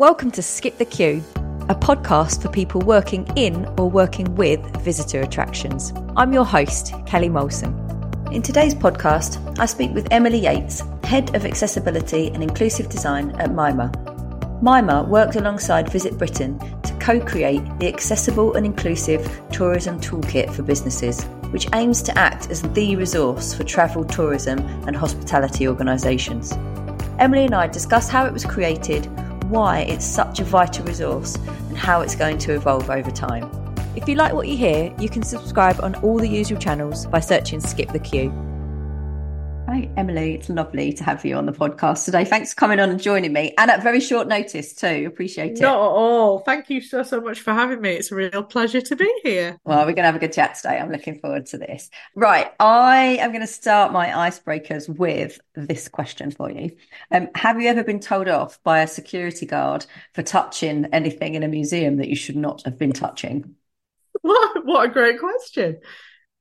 Welcome to Skip the Queue, a podcast for people working in or working with visitor attractions. I'm your host, Kelly Molson. In today's podcast, I speak with Emily Yates, Head of Accessibility and Inclusive Design at MIMA. MIMA worked alongside Visit Britain to co create the Accessible and Inclusive Tourism Toolkit for Businesses, which aims to act as the resource for travel, tourism, and hospitality organisations. Emily and I discuss how it was created, why it's such a vital resource and how it's going to evolve over time. If you like what you hear, you can subscribe on all the usual channels by searching Skip the Queue. Hi, Emily. It's lovely to have you on the podcast today. Thanks for coming on and joining me, and at very short notice too. Appreciate it. Not at all. Thank you so so much for having me. It's a real pleasure to be here. Well, we're going to have a good chat today. I'm looking forward to this. Right, I am going to start my icebreakers with this question for you. Um, have you ever been told off by a security guard for touching anything in a museum that you should not have been touching? What, what a great question.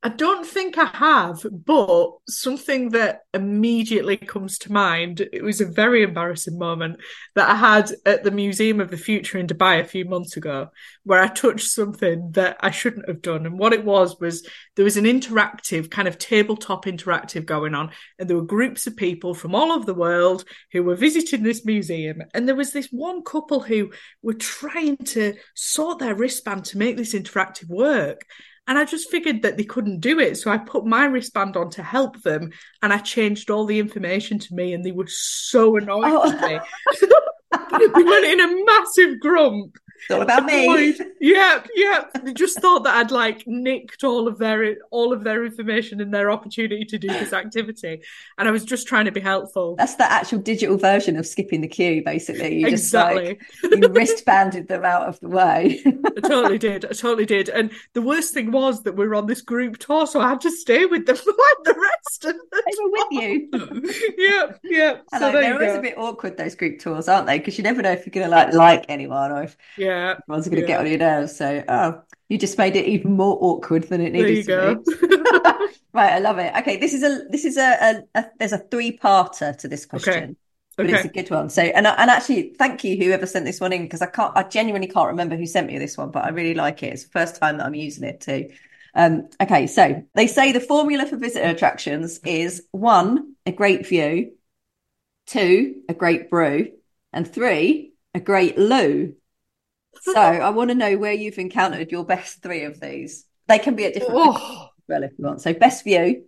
I don't think I have, but something that immediately comes to mind, it was a very embarrassing moment that I had at the Museum of the Future in Dubai a few months ago, where I touched something that I shouldn't have done. And what it was was there was an interactive, kind of tabletop interactive going on, and there were groups of people from all over the world who were visiting this museum. And there was this one couple who were trying to sort their wristband to make this interactive work. And I just figured that they couldn't do it. So I put my wristband on to help them and I changed all the information to me and they were so annoyed oh. with me. they went in a massive grump. It's all about me. Yeah, yeah. They just thought that I'd like nicked all of their all of their information and their opportunity to do this activity, and I was just trying to be helpful. That's the actual digital version of skipping the queue, basically. You exactly. just like you wristbanded them out of the way. I totally did. I totally did. And the worst thing was that we were on this group tour, so I had to stay with them for like the rest of the They were with you. yeah, yeah. So they're always a bit awkward those group tours, aren't they? Because you never know if you're going to like like anyone or if yeah yeah. Everyone's going to yeah. get on your nerves. So, oh, you just made it even more awkward than it needed to be. right, I love it. Okay, this is a this is a, a, a there's a three parter to this question. Okay. But okay. it's a good one. So, and and actually, thank you whoever sent this one in because I can't, I genuinely can't remember who sent me this one, but I really like it. It's the first time that I'm using it too. Um, okay, so they say the formula for visitor attractions is one, a great view, two, a great brew, and three, a great loo. So I want to know where you've encountered your best three of these. They can be at different oh. well if you want. So best view.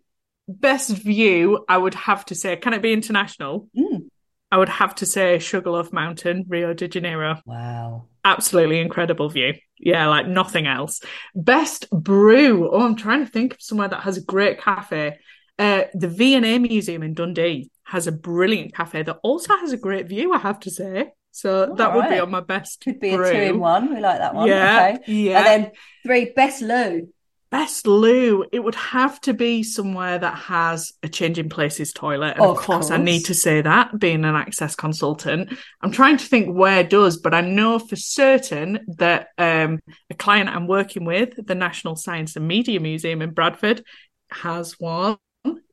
Best view, I would have to say, can it be international? Mm. I would have to say Sugarloaf Mountain, Rio de Janeiro. Wow. Absolutely incredible view. Yeah, like nothing else. Best brew. Oh, I'm trying to think of somewhere that has a great cafe. Uh, the V&A Museum in Dundee has a brilliant cafe that also has a great view, I have to say. So All that right. would be on my best. Could be brew. a two in one. We like that one. Yeah. Okay. Yeah. And then three, best loo. Best loo. It would have to be somewhere that has a changing places toilet. And of, of course, course, I need to say that being an access consultant. I'm trying to think where does, but I know for certain that um, a client I'm working with, the National Science and Media Museum in Bradford, has one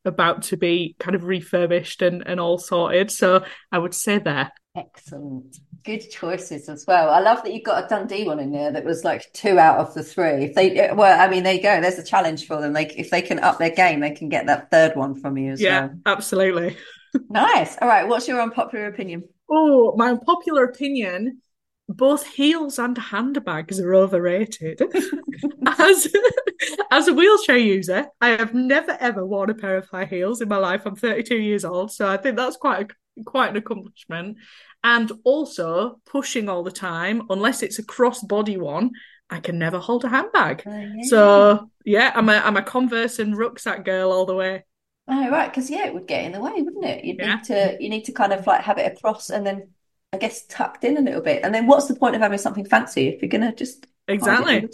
about to be kind of refurbished and, and all sorted. So I would say there. Excellent. Good choices as well. I love that you've got a Dundee one in there that was like two out of the three. If they, well, I mean, there you go. There's a challenge for them. Like, if they can up their game, they can get that third one from you as yeah, well. Yeah, absolutely. nice. All right. What's your unpopular opinion? Oh, my unpopular opinion both heels and handbags are overrated. as as a wheelchair user, I have never ever worn a pair of high heels in my life. I'm 32 years old, so I think that's quite a, quite an accomplishment and also pushing all the time, unless it's a cross-body one. I can never hold a handbag. Oh, yeah. So yeah, I'm a I'm a Converse and rucksack girl all the way. Oh right, because yeah, it would get in the way, wouldn't it? You yeah. need to you need to kind of like have it across and then I guess tucked in a little bit. And then what's the point of having something fancy if you're gonna just exactly.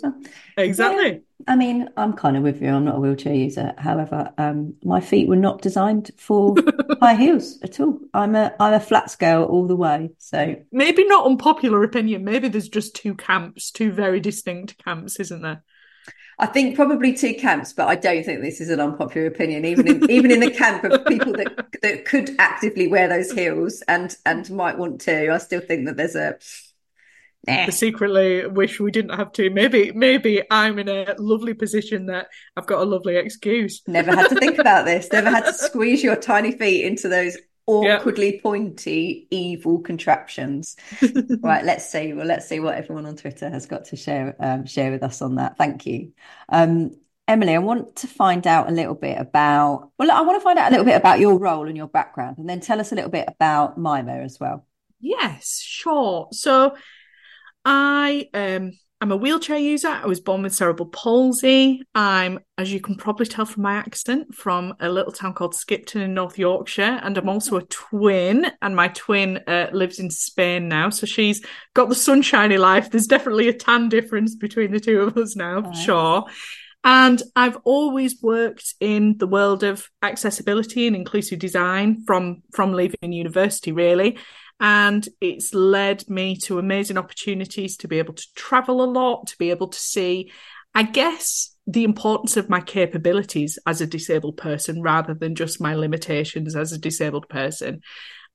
Exactly. Yeah. i mean i'm kind of with you. I'm not a wheelchair user. However um, my feet were not designed for high heels at all. I'm a i'm a flat scale all the way so. Maybe not unpopular opinion. Maybe there's just two camps two very distinct camps isn't there? I think probably two camps, but I don't think this is an unpopular opinion. Even in even in the camp of people that that could actively wear those heels and and might want to, I still think that there's a I secretly wish we didn't have to. Maybe, maybe I'm in a lovely position that I've got a lovely excuse. Never had to think about this. Never had to squeeze your tiny feet into those awkwardly pointy, evil contraptions. right, let's see. Well, let's see what everyone on Twitter has got to share um, share with us on that. Thank you. Um, Emily, I want to find out a little bit about, well, I want to find out a little bit about your role and your background, and then tell us a little bit about Mima as well. Yes, sure. So I um I'm a wheelchair user. I was born with cerebral palsy. I'm, as you can probably tell from my accent, from a little town called Skipton in North Yorkshire. And I'm also a twin, and my twin uh, lives in Spain now. So she's got the sunshiny life. There's definitely a tan difference between the two of us now, for sure. And I've always worked in the world of accessibility and inclusive design from from leaving university, really and it's led me to amazing opportunities to be able to travel a lot, to be able to see, I guess, the importance of my capabilities as a disabled person rather than just my limitations as a disabled person.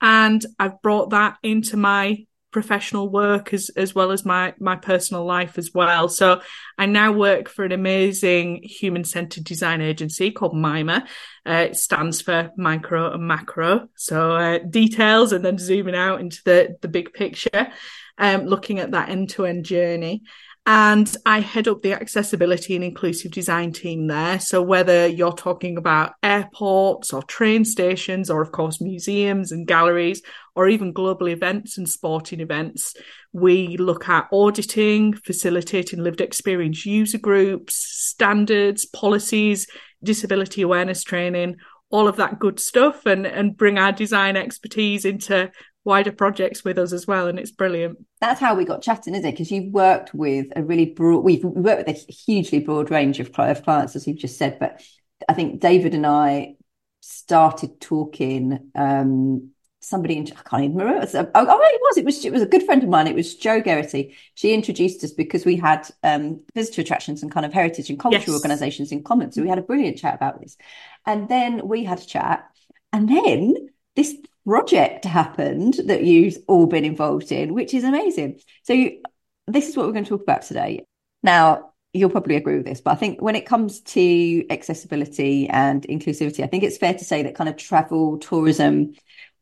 And I've brought that into my professional work as as well as my my personal life as well. So I now work for an amazing human centered design agency called Mima. Uh, it stands for micro and macro. So uh, details and then zooming out into the the big picture, um, looking at that end to end journey. And I head up the accessibility and inclusive design team there. So whether you're talking about airports or train stations, or of course museums and galleries, or even global events and sporting events, we look at auditing, facilitating lived experience user groups, standards, policies, disability awareness training, all of that good stuff, and, and bring our design expertise into wider projects with us as well and it's brilliant that's how we got chatting isn't it because you've worked with a really broad we've worked with a hugely broad range of, clients as you've just said but i think david and i started talking um somebody in, I can't even remember. It was, oh, oh, it was. It was. It was a good friend of mine. It was Jo Geraghty. She introduced us because we had um, visitor attractions and kind of heritage and cultural yes. organisations in common. So we had a brilliant chat about this, and then we had a chat, and then this project happened that you've all been involved in, which is amazing. So, you, this is what we're going to talk about today. Now, you'll probably agree with this, but I think when it comes to accessibility and inclusivity, I think it's fair to say that kind of travel, tourism,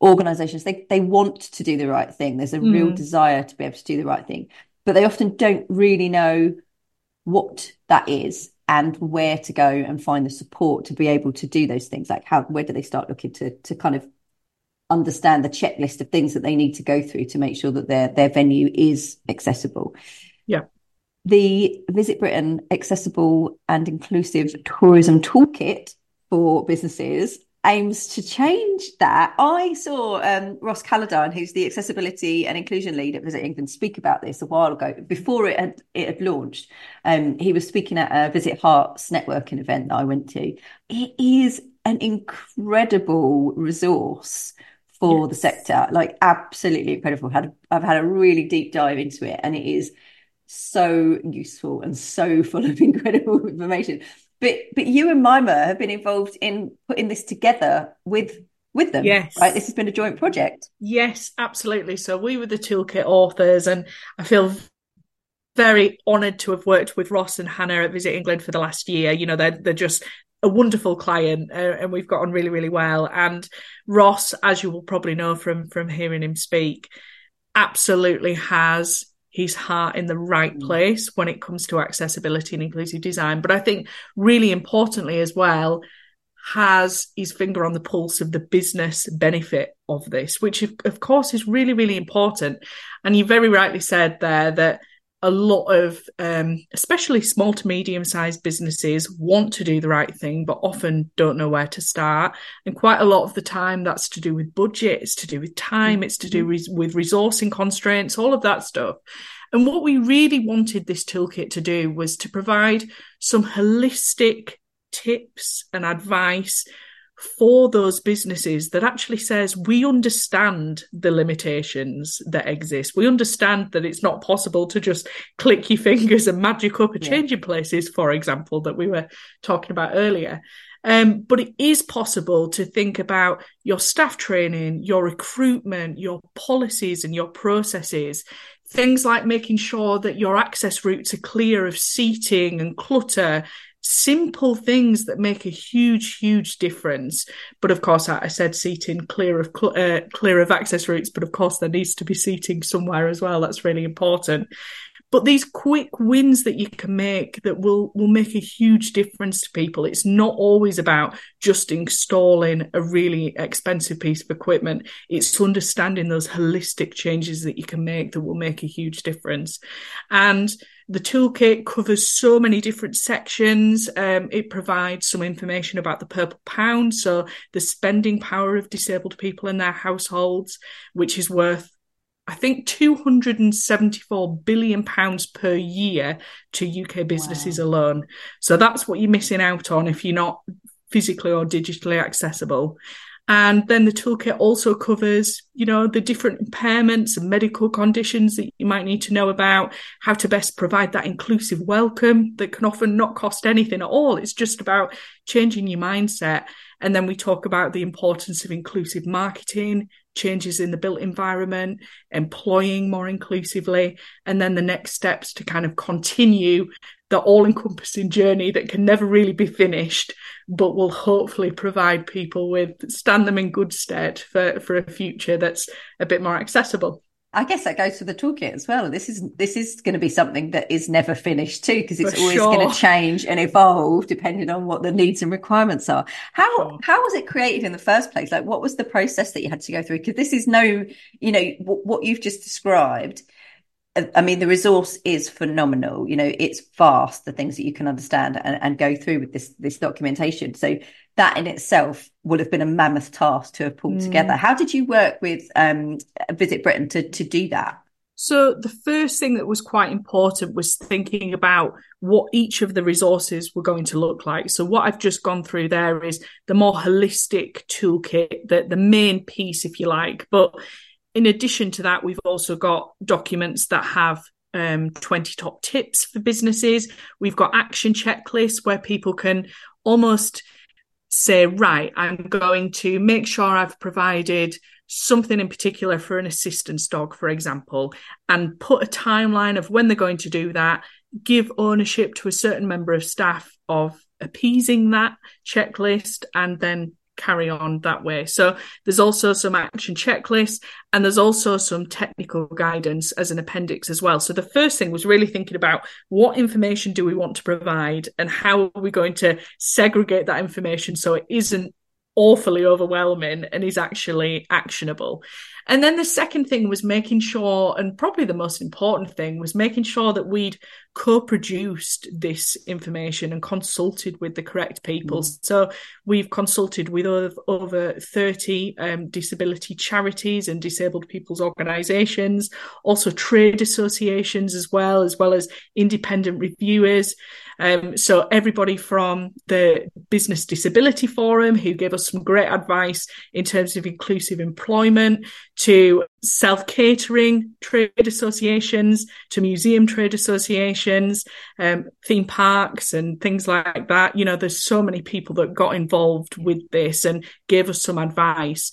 organizations, they, they want to do the right thing. There's a mm. real desire to be able to do the right thing, but they often don't really know what that is and where to go and find the support to be able to do those things. Like how, where do they start looking to, to kind of understand the checklist of things that they need to go through to make sure that their their venue is accessible. Yeah. The Visit Britain Accessible and Inclusive Tourism Toolkit for businesses aims to change that. I saw um, Ross Calladine, who's the accessibility and inclusion lead at Visit England, speak about this a while ago before it had it had launched. Um, he was speaking at a Visit Herts networking event that I went to. It is an incredible resource for yes. the sector. Like absolutely incredible. I've had I've had a really deep dive into it, and it is so useful and so full of incredible information. But but you and Mima have been involved in putting this together with with them. Yes. Right. This has been a joint project. Yes, absolutely. So we were the toolkit authors and I feel very honoured to have worked with Ross and Hannah at Visit England for the last year. You know, they're they're just a wonderful client uh, and we've got on really really well. And Ross as you will probably know from from hearing him speak absolutely has his heart in the right mm. place when it comes to accessibility and inclusive design. But I think really importantly as well has his finger on the pulse of the business benefit of this which of course is really really important. And you very rightly said there that a lot of um, especially small to medium sized businesses want to do the right thing but often don't know where to start and quite a lot of the time that's to do with budget it's to do with time it's to do mm-hmm. with resourcing constraints all of that stuff and what we really wanted this toolkit to do was to provide some holistic tips and advice for those businesses that actually says we understand the limitations that exist. We understand that it's not possible to just click your fingers and magic up a yeah. change in places, for example, that we were talking about earlier. Um, but it is possible to think about your staff training, your recruitment, your policies, and your processes. Things like making sure that your access routes are clear of seating and clutter, simple things that make a huge, huge difference. But of course, I said seating clear of uh, clear of access routes, but of course there needs to be seating somewhere as well. That's really important. But these quick wins that you can make that will will make a huge difference to people. It's not always about just installing a really expensive piece of equipment. It's understanding those holistic changes that you can make that will make a huge difference. And the toolkit covers so many different sections. Um, it provides some information about the purple pound, so the spending power of disabled people in their households, which is worth I think 274 billion pounds per year to UK businesses wow. alone. So that's what you're missing out on if you're not physically or digitally accessible. And then the toolkit also covers, you know, the different impairments and medical conditions that you might need to know about, how to best provide that inclusive welcome that can often not cost anything at all. It's just about changing your mindset. And then we talk about the importance of inclusive marketing, changes in the built environment, employing more inclusively, and then the next steps to kind of continue the all encompassing journey that can never really be finished, but will hopefully provide people with stand them in good stead for, for a future that's a bit more accessible. I guess that goes for the toolkit as well. This is this is going to be something that is never finished too, because it's for always sure. going to change and evolve depending on what the needs and requirements are. How sure. how was it created in the first place? Like, what was the process that you had to go through? Because this is no, you know, w- what you've just described I mean, the resource is phenomenal. You know, it's vast, the things that you can understand and, and go through with this this documentation. So that in itself would have been a mammoth task to have pulled mm. together. How did you work with um, Visit Britain to to do that? So the first thing that was quite important was thinking about what each of the resources were going to look like. So what I've just gone through there is the more holistic toolkit, the, the main piece, if you like. But in addition to that, we've also got documents that have um, 20 top tips for businesses. We've got action checklists where people can almost say, right, I'm going to make sure I've provided something in particular for an assistance dog, for example, and put a timeline of when they're going to do that, give ownership to a certain member of staff of appeasing that checklist, and then carry on that way. So there's also some action checklists and there's also some technical guidance as an appendix as well. So the first thing was really thinking about what information do we want to provide and how are we going to segregate that information so it isn't awfully overwhelming and is actually actionable. And then the second thing was making sure, and probably the most important thing was making sure that we'd co produced this information and consulted with the correct people. Mm. So we've consulted with over, over 30 um, disability charities and disabled people's organisations, also trade associations as well, as well as independent reviewers. Um, so everybody from the Business Disability Forum, who gave us some great advice in terms of inclusive employment, to self catering trade associations, to museum trade associations, um, theme parks, and things like that. You know, there's so many people that got involved with this and gave us some advice.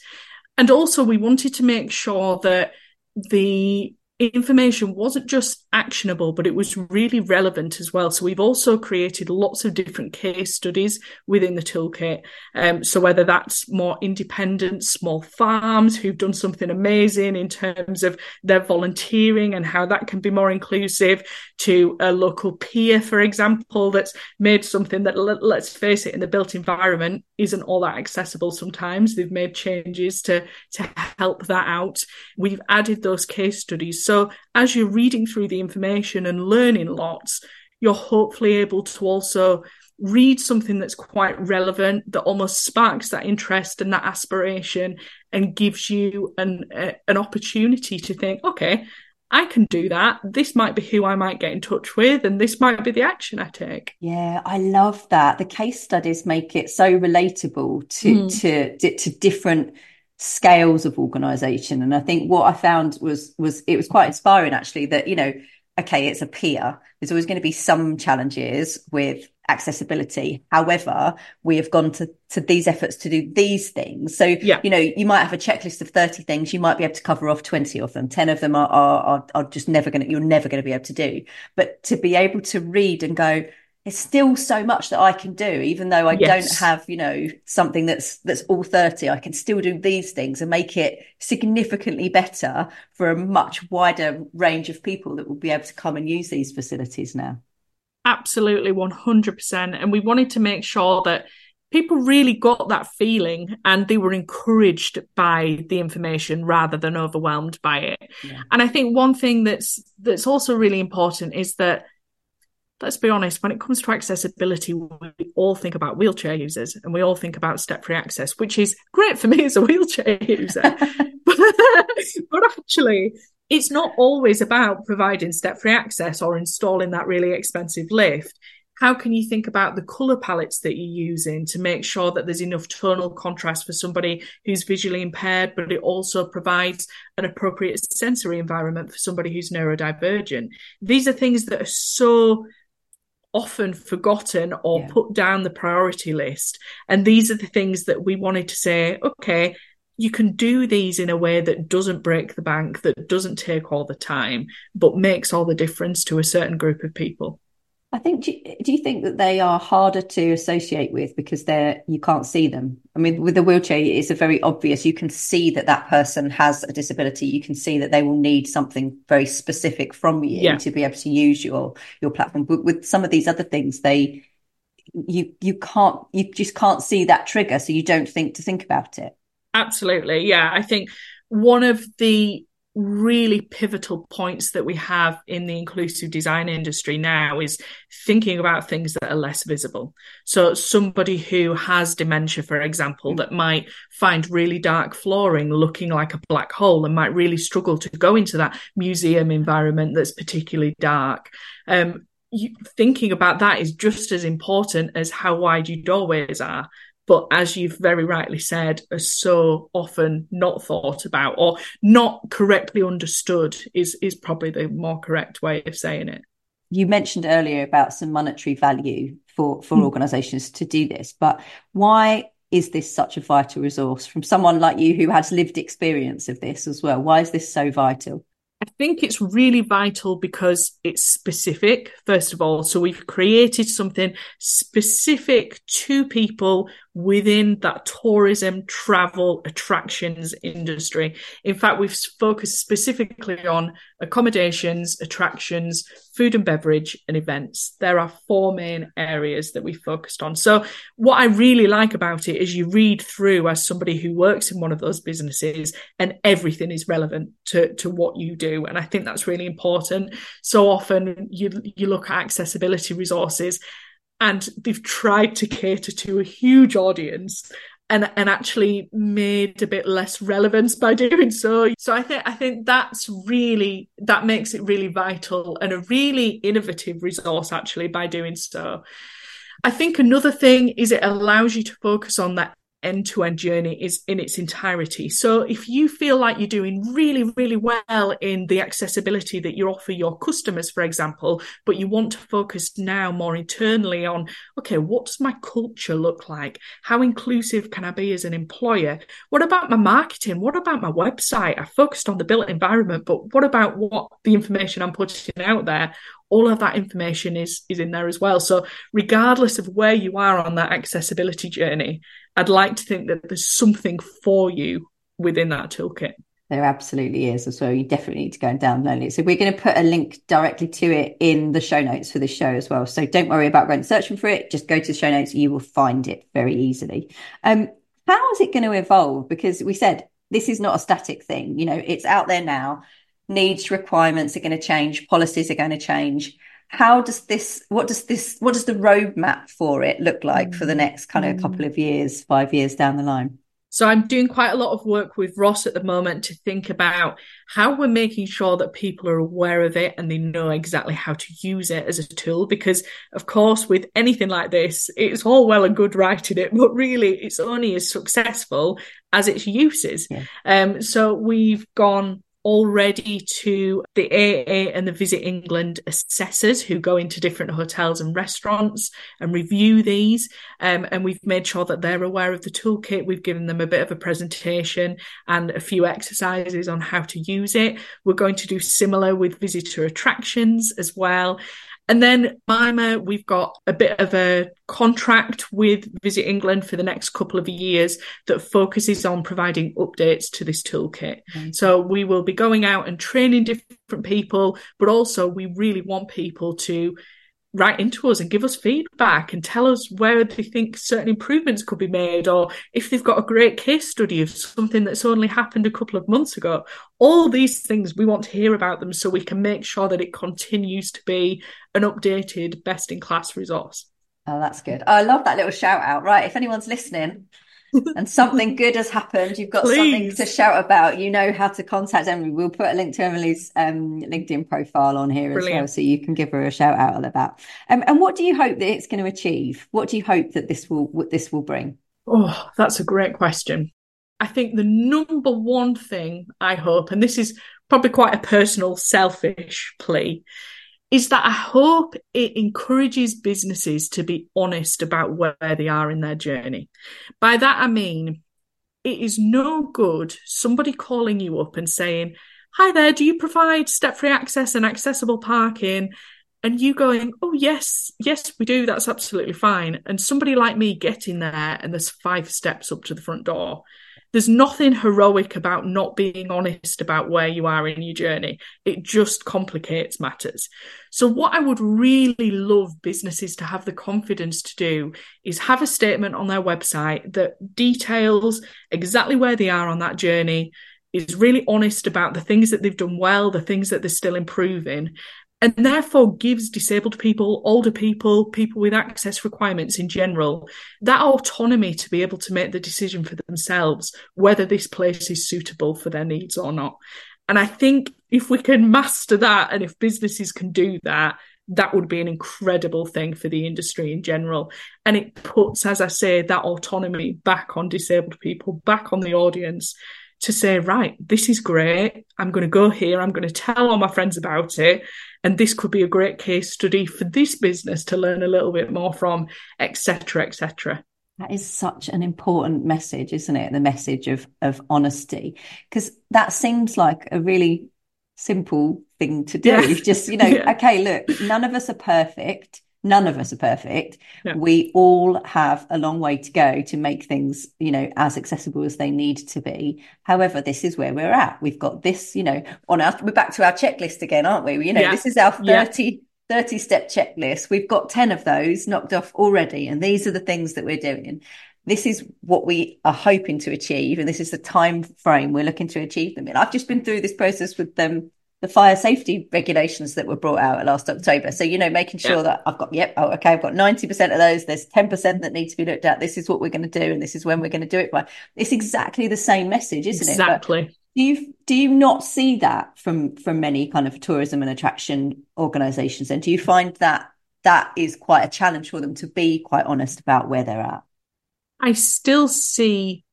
And also, we wanted to make sure that the information wasn't just actionable, but it was really relevant as well. So we've also created lots of different case studies within the toolkit. Um, so whether that's more independent small farms who've done something amazing in terms of their volunteering and how that can be more inclusive, to a local pier, for example, that's made something that, let's face it, in the built environment isn't all that accessible sometimes. They've made changes to, to help that out. We've added those case studies. So as you're reading through the information and learning lots, you're hopefully able to also read something that's quite relevant that almost sparks that interest and that aspiration and gives you an a, an opportunity to think okay I can do that. This might be who I might get in touch with, and this might be the action I take. Yeah, I love that. The case studies make it so relatable to mm. to to different scales of organization and i think what i found was was it was quite inspiring actually that you know okay it's a pier there's always going to be some challenges with accessibility. However, we have gone to, to these efforts to do these things. So, yeah. you know, you might have a checklist of 30 things. You might be able to cover off 20 of them. 10 of them are, are, are just never going to, you're never going to be able to do. But to be able to read and go, there's still so much that I can do, even though I yes. don't have, you know, something that's that's all 30. I can still do these things and make it significantly better for a much wider range of people that will be able to come and use these facilities now. Absolutely 100%. And we wanted to make sure that people really got that feeling and they were encouraged by the information rather than overwhelmed by it. Yeah. And I think one thing that's that's also really important is that let's be honest, when it comes to accessibility, we all think about wheelchair users and we all think about step free access, which is great for me as a wheelchair user. but, but actually, it's not always about providing step free access or installing that really expensive lift. How can you think about the color palettes that you're using to make sure that there's enough tonal contrast for somebody who's visually impaired, but it also provides an appropriate sensory environment for somebody who's neurodivergent? These are things that are so often forgotten or yeah. put down the priority list. And these are the things that we wanted to say, okay, you can do these in a way that doesn't break the bank, that doesn't take all the time, but makes all the difference to a certain group of people. I think. Do you, do you, think that they are harder to associate with because they're you can't see them? I mean, with the wheelchair, it's a very obvious. You can see that that person has a disability. You can see that they will need something very specific from you yeah. to be able to use your your platform. But with some of these other things, they you you can't you just can't see that trigger, so you don't think to think about it. Absolutely, yeah. I think one of the really pivotal points that we have in the inclusive design industry now is thinking about things that are less visible. So somebody who has dementia, for example, that might find really dark flooring looking like a black hole and might really struggle to go into that museum environment that's particularly dark. Um, you, thinking about that is just as important as how wide your doorways are but as you've very rightly said, are so often not thought about or not correctly understood is is probably the more correct way of saying it. You mentioned earlier about some monetary value for for mm. organisations to do this, but why is this such a vital resource from someone like you who has lived experience of this as well? Why is this so vital? I think it's really vital because it's specific, first of all. So we've created something specific to people within that tourism, travel, attractions industry. In fact, we've focused specifically on accommodations, attractions, food and beverage, and events. There are four main areas that we focused on. So, what I really like about it is you read through as somebody who works in one of those businesses, and everything is relevant to, to what you do. And I think that's really important. So often you you look at accessibility resources and they've tried to cater to a huge audience and and actually made a bit less relevance by doing so. So I think I think that's really that makes it really vital and a really innovative resource actually by doing so. I think another thing is it allows you to focus on that end to end journey is in its entirety. So if you feel like you're doing really, really well in the accessibility that you offer your customers, for example, but you want to focus now more internally on, okay, what does my culture look like? How inclusive can I be as an employer? What about my marketing? What about my website? I focused on the built environment, but what about what the information I'm putting out there? All of that information is is in there as well. So regardless of where you are on that accessibility journey i'd like to think that there's something for you within that toolkit. There absolutely is. So you definitely need to go and download it. So we're going to put a link directly to it in the show notes for this show as well. So don't worry about going searching for it. Just go to the show notes. You will find it very easily. Um how is it going to evolve? Because we said this is not a static thing. You know it's out there now needs requirements are going to change policies are going to change how does this what does this what does the roadmap for it look like for the next kind of couple of years five years down the line so I'm doing quite a lot of work with Ross at the moment to think about how we're making sure that people are aware of it and they know exactly how to use it as a tool. Because of course, with anything like this, it's all well and good writing it, but really it's only as successful as its uses. Yeah. Um, so we've gone already to the AA and the Visit England assessors who go into different hotels and restaurants and review these. Um, and we've made sure that they're aware of the toolkit. We've given them a bit of a presentation and a few exercises on how to use it. We're going to do similar with visitor attractions as well. And then Mima, we've got a bit of a contract with Visit England for the next couple of years that focuses on providing updates to this toolkit. Mm-hmm. So we will be going out and training different people, but also we really want people to write into us and give us feedback and tell us where they think certain improvements could be made or if they've got a great case study of something that's only happened a couple of months ago. All these things we want to hear about them so we can make sure that it continues to be an updated best in class resource. Oh that's good. Oh, i love that little shout out right if anyone's listening and something good has happened, you've got Please. something to shout about, you know how to contact Emily. We'll put a link to Emily's um, LinkedIn profile on here Brilliant. as well, so you can give her a shout out on about. Um, and what do you hope that it's going to achieve? What do you hope that this will what this will bring? Oh, that's a great question. I think the number one thing I hope, and this is probably quite a personal, selfish plea, is that I hope it encourages businesses to be honest about where they are in their journey. By that, I mean, it is no good somebody calling you up and saying, Hi there, do you provide step free access and accessible parking? And you going, Oh, yes, yes, we do. That's absolutely fine. And somebody like me getting there and there's five steps up to the front door there's nothing heroic about not being honest about where you are in your journey. It just complicates matters. So, what I would really love businesses to have the confidence to do is have a statement on their website that details exactly where they are on that journey, is really honest about the things that they've done well, the things that they're still improving, and therefore gives disabled people, older people, people with access requirements in general, that autonomy to be able to make the decision for themselves whether this place is suitable for their needs or not. And I think if we can master that and if businesses can do that, that would be an incredible thing for the industry in general. And it puts, as I say, that autonomy back on disabled people, back on the audience to say, right, this is great. I'm going to go here. I'm going to tell all my friends about it. And this could be a great case study for this business to learn a little bit more from, etc., etc. That is such an important message, isn't it? The message of of honesty, because that seems like a really simple thing to do. Yeah. Just you know, yeah. okay, look, none of us are perfect none of us are perfect. We all have a long way to go to make things, you know, as accessible as they need to be. However, this is where we're at. We've got this, you know, on our, we're back to our checklist again, aren't we? You know, yeah. this is our 30, yeah. 30 step checklist. We've got 10 of those knocked off already. And these are the things that we're doing. This is what we are hoping to achieve. And this is the time frame we're looking to achieve them in. I've just been through this process with them the fire safety regulations that were brought out last October. So, you know, making sure yeah. that I've got, yep, oh, okay, I've got 90% of those. There's 10% that need to be looked at. This is what we're going to do. And this is when we're going to do it by. It's exactly the same message, isn't exactly. it? Exactly. Do you, do you not see that from, from many kind of tourism and attraction organizations? And do you find that that is quite a challenge for them to be quite honest about where they're at? I still see,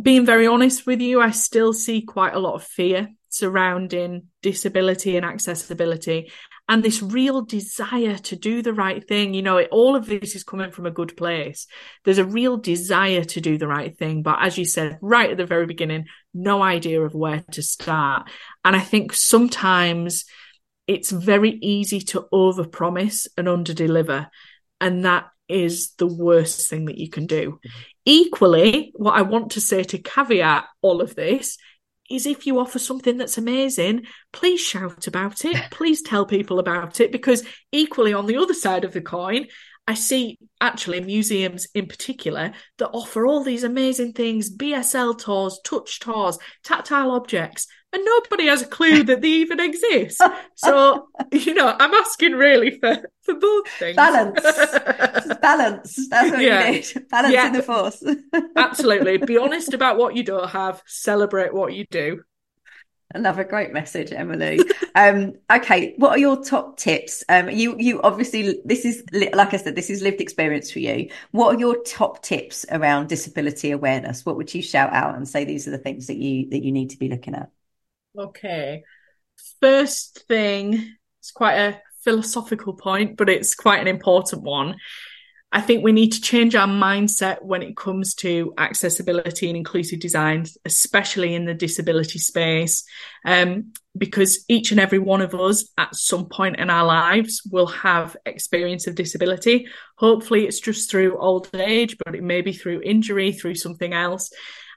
being very honest with you, I still see quite a lot of fear surrounding disability and accessibility and this real desire to do the right thing. You know it, all of this is coming from a good place. There's a real desire to do the right thing but as you said right at the very beginning no idea of where to start. And i think sometimes it's very easy to overpromise and underdeliver and that is the worst thing that you can do. Equally, what I want to say to caveat all of this is if you offer something that's amazing, please shout about it. Please tell people about it because equally on the other side of the coin, I see actually museums in particular that offer all these amazing things BSL tours, touch tours, tactile objects, and nobody has a clue that they even exist. So, you know, I'm asking really for, for both things. Balance. Balance. That's what yeah. you need. Balance yeah. in the force. Absolutely. Be honest about what you don't have, celebrate what you do. Another great message, Emily. um, okay, what are your top tips? Um, you you obviously this is like I said, this is lived experience for you. What are your top tips around disability awareness? What would you shout out and say these are the things that you that you need to be looking at? Okay. First thing, it's quite a philosophical point, but it's quite an important one. I think we need to change our mindset when it comes to accessibility and inclusive design, especially in the disability space, um, because each and every one of us at some point in our lives will have experience of disability. Hopefully, it's just through old age, but it may be through injury, through something else.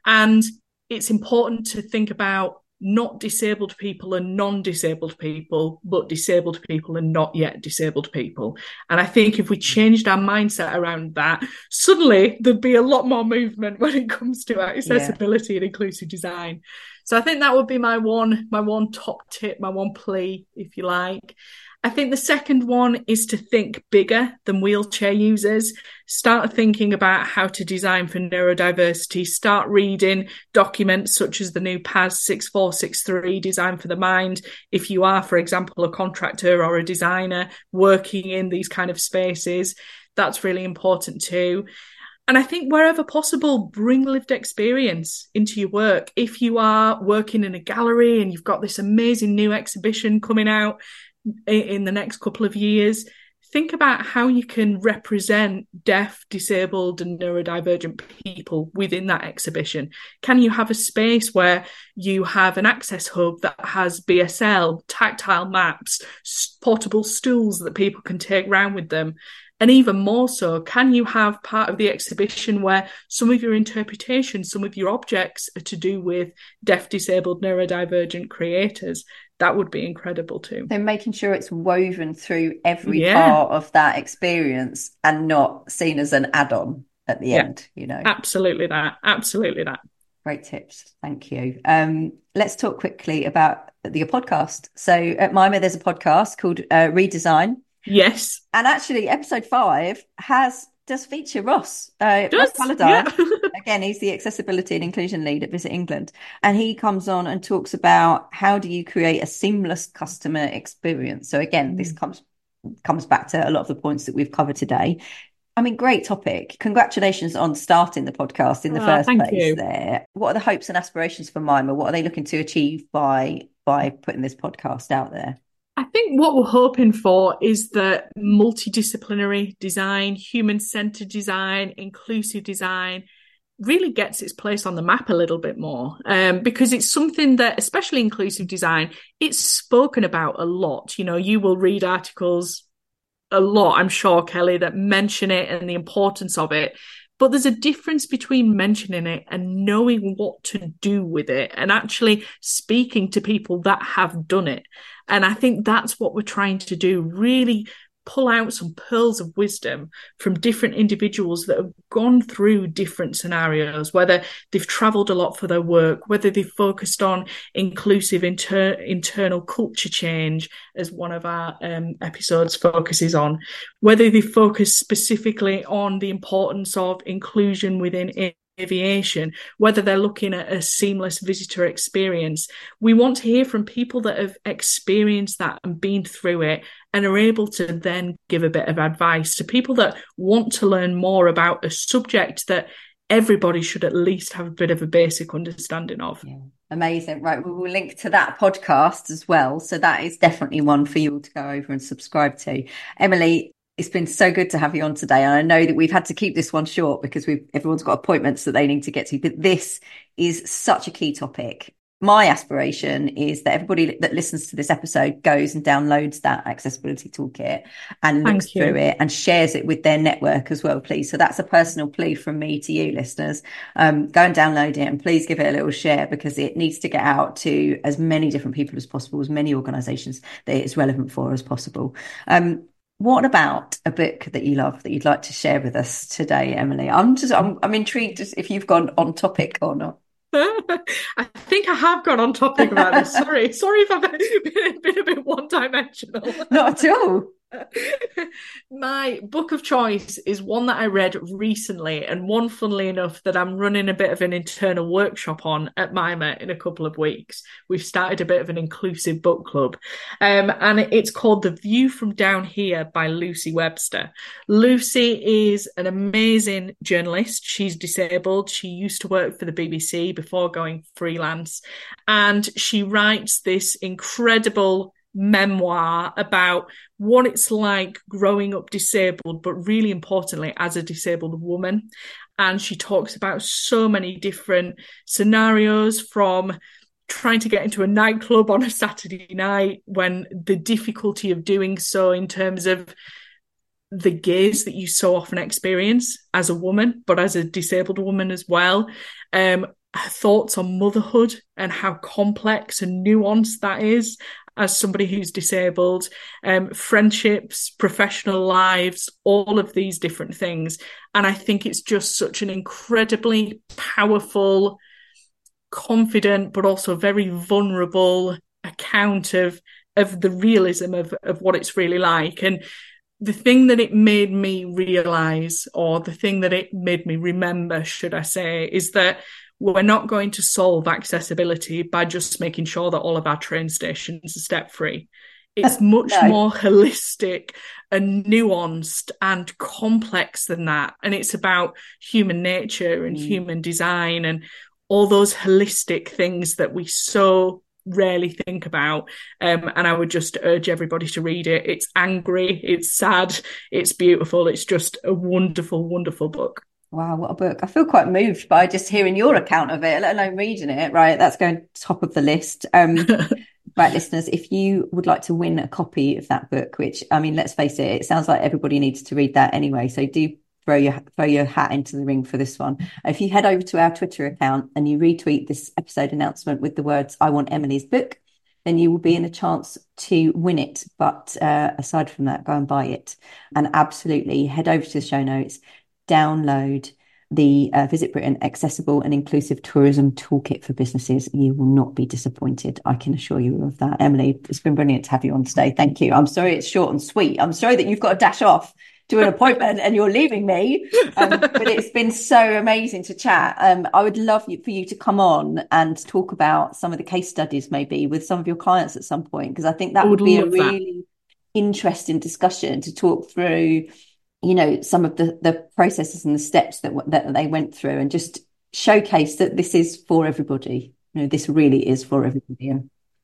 And it's important to think about not disabled people and non disabled people, but disabled people and not yet disabled people. And I think if we changed our mindset around that, suddenly there'd be a lot more movement when it comes to accessibility yeah. and inclusive design. So I think that would be my one, my one top tip, my one plea, if you like. I think the second one is to think bigger than wheelchair users. Start thinking about how to design for neurodiversity. Start reading documents such as the new PAS 6463 Design for the Mind. If you are, for example, a contractor or a designer working in these kind of spaces, that's really important too. And I think wherever possible, bring lived experience into your work. If you are working in a gallery and you've got this amazing new exhibition coming out, in the next couple of years think about how you can represent deaf, disabled, and neurodivergent people within that exhibition. Can you have a space where you have an access hub that has BSL, tactile maps, portable stools that people can take around with them? And even more so, can you have part of the exhibition where some of your interpretation, some of your objects are to do with deaf, disabled, neurodivergent creators? That would be incredible too. So making sure it's woven through every yeah. part of that experience and not seen as an add-on at the yeah. end, you know. Absolutely that. Absolutely that. Great tips. Thank you. Um, let's talk quickly about the podcast. So at MIMA, there's a podcast called uh, Redesign. Yes. And actually, episode five has does feature Ross. Uh, Ross Calladine. Yeah. Again, he's the accessibility and inclusion lead at Visit England. And he comes on and talks about how do you create a seamless customer experience. So again, mm. this comes comes back to a lot of the points that we've covered today. I mean, great topic. Congratulations on starting the podcast in the oh, first place you. there. What are the hopes and aspirations for Mima? What are they looking to achieve by by putting this podcast out there? I think what we're hoping for is that multidisciplinary design, human centered design, inclusive design really gets its place on the map a little bit more um, because it's something that, especially inclusive design, it's spoken about a lot. You know, you will read articles a lot, I'm sure, Kelly, that mention it and the importance of it. But there's a difference between mentioning it and knowing what to do with it and actually speaking to people that have done it. And I think that's what we're trying to do really pull out some pearls of wisdom from different individuals that have gone through different scenarios, whether they've traveled a lot for their work, whether they've focused on inclusive inter- internal culture change, as one of our um, episodes focuses on, whether they focus specifically on the importance of inclusion within aviation, whether they're looking at a seamless visitor experience. We want to hear from people that have experienced that and been through it and are able to then give a bit of advice to people that want to learn more about a subject that everybody should at least have a bit of a basic understanding of. Yeah. Amazing. Right. We will link to that podcast as well. So that is definitely one for you all to go over and subscribe to. Emily, it's been so good to have you on today. And I know that we've had to keep this one short because we've everyone's got appointments that they need to get to. But this is such a key topic. My aspiration is that everybody that listens to this episode goes and downloads that accessibility toolkit and Thank looks you. through it and shares it with their network as well, please. So that's a personal plea from me to you, listeners. Um, go and download it and please give it a little share because it needs to get out to as many different people as possible, as many organizations that it's relevant for as possible. Um, what about a book that you love that you'd like to share with us today, Emily? I'm just I'm, I'm intrigued if you've gone on topic or not. I think I have gone on topic about this. Sorry, sorry if I've been, been a bit one dimensional. Not at all. My book of choice is one that I read recently, and one, funnily enough, that I'm running a bit of an internal workshop on at MIMA in a couple of weeks. We've started a bit of an inclusive book club, um, and it's called The View from Down Here by Lucy Webster. Lucy is an amazing journalist. She's disabled. She used to work for the BBC before going freelance, and she writes this incredible memoir about what it's like growing up disabled, but really importantly, as a disabled woman. And she talks about so many different scenarios from trying to get into a nightclub on a Saturday night when the difficulty of doing so in terms of the gaze that you so often experience as a woman, but as a disabled woman as well. Um, her thoughts on motherhood and how complex and nuanced that is as somebody who's disabled, um, friendships, professional lives, all of these different things. And I think it's just such an incredibly powerful, confident, but also very vulnerable account of of the realism of, of what it's really like. And the thing that it made me realize, or the thing that it made me remember, should I say, is that we're not going to solve accessibility by just making sure that all of our train stations are step free. It's much no. more holistic and nuanced and complex than that. And it's about human nature and mm. human design and all those holistic things that we so rarely think about. Um, and I would just urge everybody to read it. It's angry, it's sad, it's beautiful. It's just a wonderful, wonderful book. Wow, what a book. I feel quite moved by just hearing your account of it, let alone reading it. Right. That's going top of the list. Um, right, listeners, if you would like to win a copy of that book, which I mean, let's face it, it sounds like everybody needs to read that anyway. So do throw your throw your hat into the ring for this one. If you head over to our Twitter account and you retweet this episode announcement with the words "I want Emily's book," then you will be in a chance to win it. But uh, aside from that, go and buy it, and absolutely head over to the show notes download the uh, Visit Britain Accessible and Inclusive Tourism Toolkit for Businesses. You will not be disappointed. I can assure you of that. Emily, it's been brilliant to have you on today. Thank you. I'm sorry it's short and sweet. I'm sorry that you've got to dash off to an appointment and you're leaving me. Um, but it's been so amazing to chat. Um, I would love you, for you to come on and talk about some of the case studies, maybe with some of your clients at some point, because I think that would, would be a really that. interesting discussion to talk through you know some of the the processes and the steps that that they went through and just showcase that this is for everybody you know this really is for everybody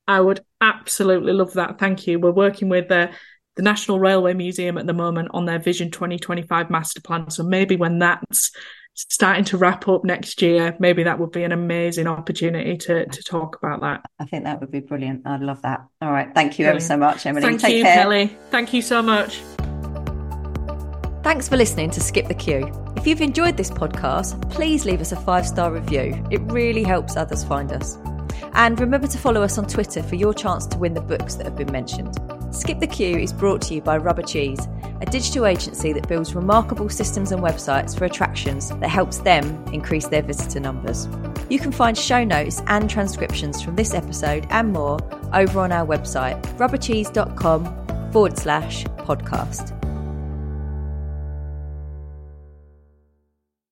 i would absolutely love that thank you we're working with the the National Railway Museum at the moment on their Vision 2025 master plan. So maybe when that's starting to wrap up next year, maybe that would be an amazing opportunity to to talk about that. I think that would be brilliant. I'd love that. All right. Thank you brilliant. ever so much, Emily. Thank Take you, care. Kelly. Thank you so much. Thanks for listening to Skip the Queue. If you've enjoyed this podcast, please leave us a five star review. It really helps others find us. And remember to follow us on Twitter for your chance to win the books that have been mentioned. Skip the Queue is brought to you by Rubber Cheese, a digital agency that builds remarkable systems and websites for attractions that helps them increase their visitor numbers. You can find show notes and transcriptions from this episode and more over on our website, rubbercheese.com forward slash podcast.